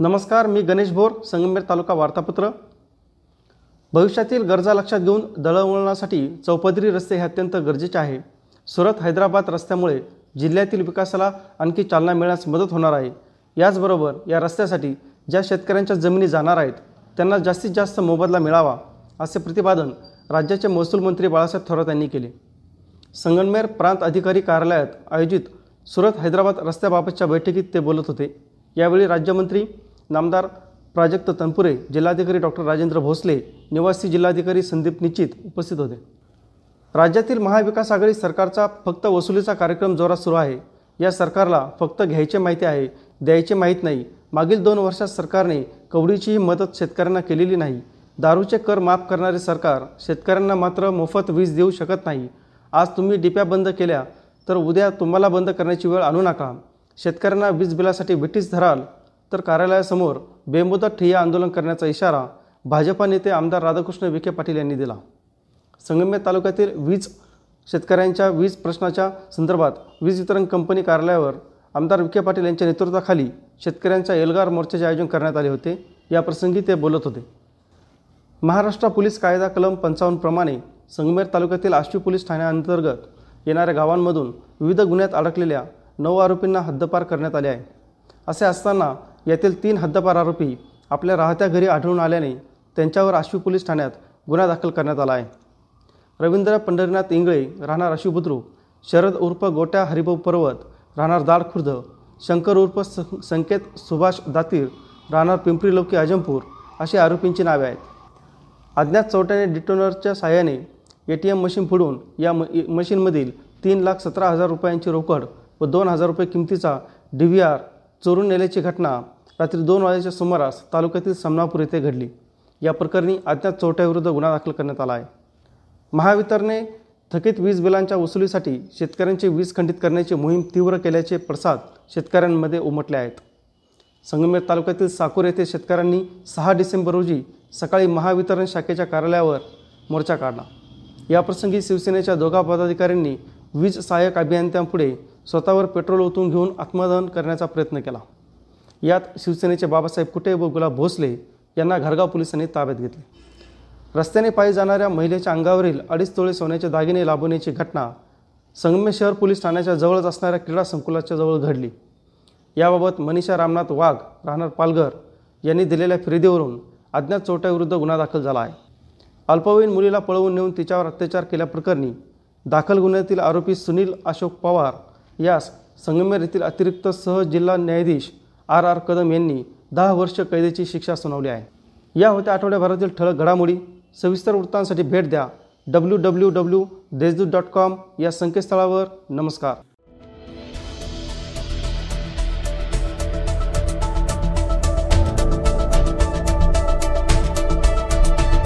नमस्कार मी गणेश भोर संगमेर तालुका वार्तापत्र. भविष्यातील गरजा लक्षात घेऊन दळणवळणासाठी चौपदरी रस्ते हे अत्यंत गरजेचे आहे. सुरत हैदराबाद रस्त्यामुळे जिल्ह्यातील विकासाला आणखी चालना मिळण्यास मदत होणार आहे. याचबरोबर या रस्त्यासाठी ज्या शेतकऱ्यांच्या जमिनी जाणार आहेत त्यांना जास्तीत जास्त मोबदला मिळावा असे प्रतिपादन राज्याचे महसूल मंत्री बाळासाहेब थोरात यांनी केले. संगमनेर प्रांत अधिकारी कार्यालयात आयोजित सुरत हैदराबाद रस्त्याबाबतच्या बैठकीत ते बोलत होते. यावेळी राज्यमंत्री नामदार प्राजक्त तनपुरे जिल्हाधिकारी डॉक्टर राजेंद्र भोसले निवासी जिल्हाधिकारी संदीप निश्चित उपस्थित होते. राज्यातील महाविकास आघाडी सरकारचा फक्त वसुलीचा कार्यक्रम जोरात सुरू आहे. या सरकारला फक्त घ्यायचे माहिती आहे द्यायचे माहीत नाही. मागील दोन वर्षात सरकारने कवडीचीही मदत शेतकऱ्यांना केलेली नाही. दारूचे कर माफ करणारे सरकार शेतकऱ्यांना मात्र मोफत वीज देऊ शकत नाही. आज तुम्ही डिप्या बंद केल्या तर उद्या तुम्हाला बंद करण्याची वेळ आणू नका. शेतकऱ्यांना वीज बिलासाठी ब्रिटिश धराल तर कार्यालयासमोर बेमुदत ठिय्या आंदोलन करण्याचा इशारा भाजपा नेते आमदार राधाकृष्ण विखे पाटील यांनी दिला. संगमेर तालुक्यातील वीज शेतकऱ्यांच्या वीज प्रश्नाच्या संदर्भात वीज वितरण कंपनी कार्यालयावर आमदार विखे पाटील यांच्या नेतृत्वाखाली शेतकऱ्यांच्या एल्गार मोर्चाचे आयोजन करण्यात आले होते. या प्रसंगी ते बोलत होते. महाराष्ट्र पोलीस कायदा कलम पंचावन्नप्रमाणे संगमेर तालुक्यातील आष्टी पोलीस ठाण्याअंतर्गत येणाऱ्या गावांमधून विविध गुन्ह्यात अडकलेल्या नऊ आरोपींना हद्दपार करण्यात आले आहे. असे असताना यातील तीन हद्दपार आरोपी आपल्या राहत्या घरी आढळून आल्याने त्यांच्यावर आश्वी पोलीस ठाण्यात गुन्हा दाखल करण्यात आला आहे. रवींद्र पंढरीनाथ इंगळे राहणार आशु बुद्रुक शरद उर्फ गोट्या हरिभाऊ पर्वत राहणार दाडखुर्द शंकर उर्फ संकेत सुभाष दातीर राहणार पिंपरी लौकी अजमपूर अशी आरोपींची नावे आहेत. अज्ञात चौट्याने डिटोनरच्या साहाय्याने ए टी एम मशीन फोडून या म मशीनमधील तीन लाख सतरा हजार रुपयांची रोकड व दोन हजार रुपये किमतीचा डी व्ही आर चोरून नेल्याची घटना रात्री दोन वाजेच्या सुमारास तालुक्यातील समनापूर येथे घडली. या प्रकरणी अज्ञात चोरट्याविरुद्ध गुन्हा दाखल करण्यात आला आहे. महावितरणे थकीत वीज बिलांच्या वसुलीसाठी शेतकऱ्यांची वीज खंडित करण्याची मोहीम तीव्र केल्याचे प्रसाद शेतकऱ्यांमध्ये उमटले आहेत. संगमेर तालुक्यातील साकूर येथे शेतकऱ्यांनी सहा डिसेंबर रोजी सकाळी महावितरण शाखेच्या कार्यालयावर मोर्चा काढला. याप्रसंगी शिवसेनेच्या दोघा पदाधिकाऱ्यांनी वीज सहाय्यक अभियंत्यांपुढे स्वतःवर पेट्रोल ओतून घेऊन आत्मदहन करण्याचा प्रयत्न केला. यात शिवसेनेचे बाबासाहेब कुटे व गुलाब भोसले यांना घरगाव पोलिसांनी ताब्यात घेतले. रस्त्याने पायी जाणाऱ्या महिलेच्या अंगावरील अडीच तोळे सोन्याचे दागिने लाभवण्याची घटना संगमे शहर पोलीस ठाण्याच्या जवळच असणाऱ्या क्रीडा संकुलाच्या जवळ घडली. याबाबत मनीषा रामनाथ वाघ राहणार पालघर यांनी दिलेल्या फिरदीवरून अज्ञात चोट्याविरुद्ध गुन्हा दाखल झाला आहे. अल्पवयीन मुलीला पळवून नेऊन तिच्यावर अत्याचार केल्याप्रकरणी दाखल गुन्ह्यातील आरोपी सुनील अशोक पवार यास संगमेर येथील अतिरिक्त सह जिल्हा न्यायाधीश आर आर कदम यांनी दहा वर्ष कैदेची शिक्षा सुनावली आहे. या होत्या आठवड्याभरातील ठळक घडामोडी. सविस्तर वृत्तांसाठी भेट द्या. W W W Deshdoot dot com या संकेतस्थळावर. नमस्कार.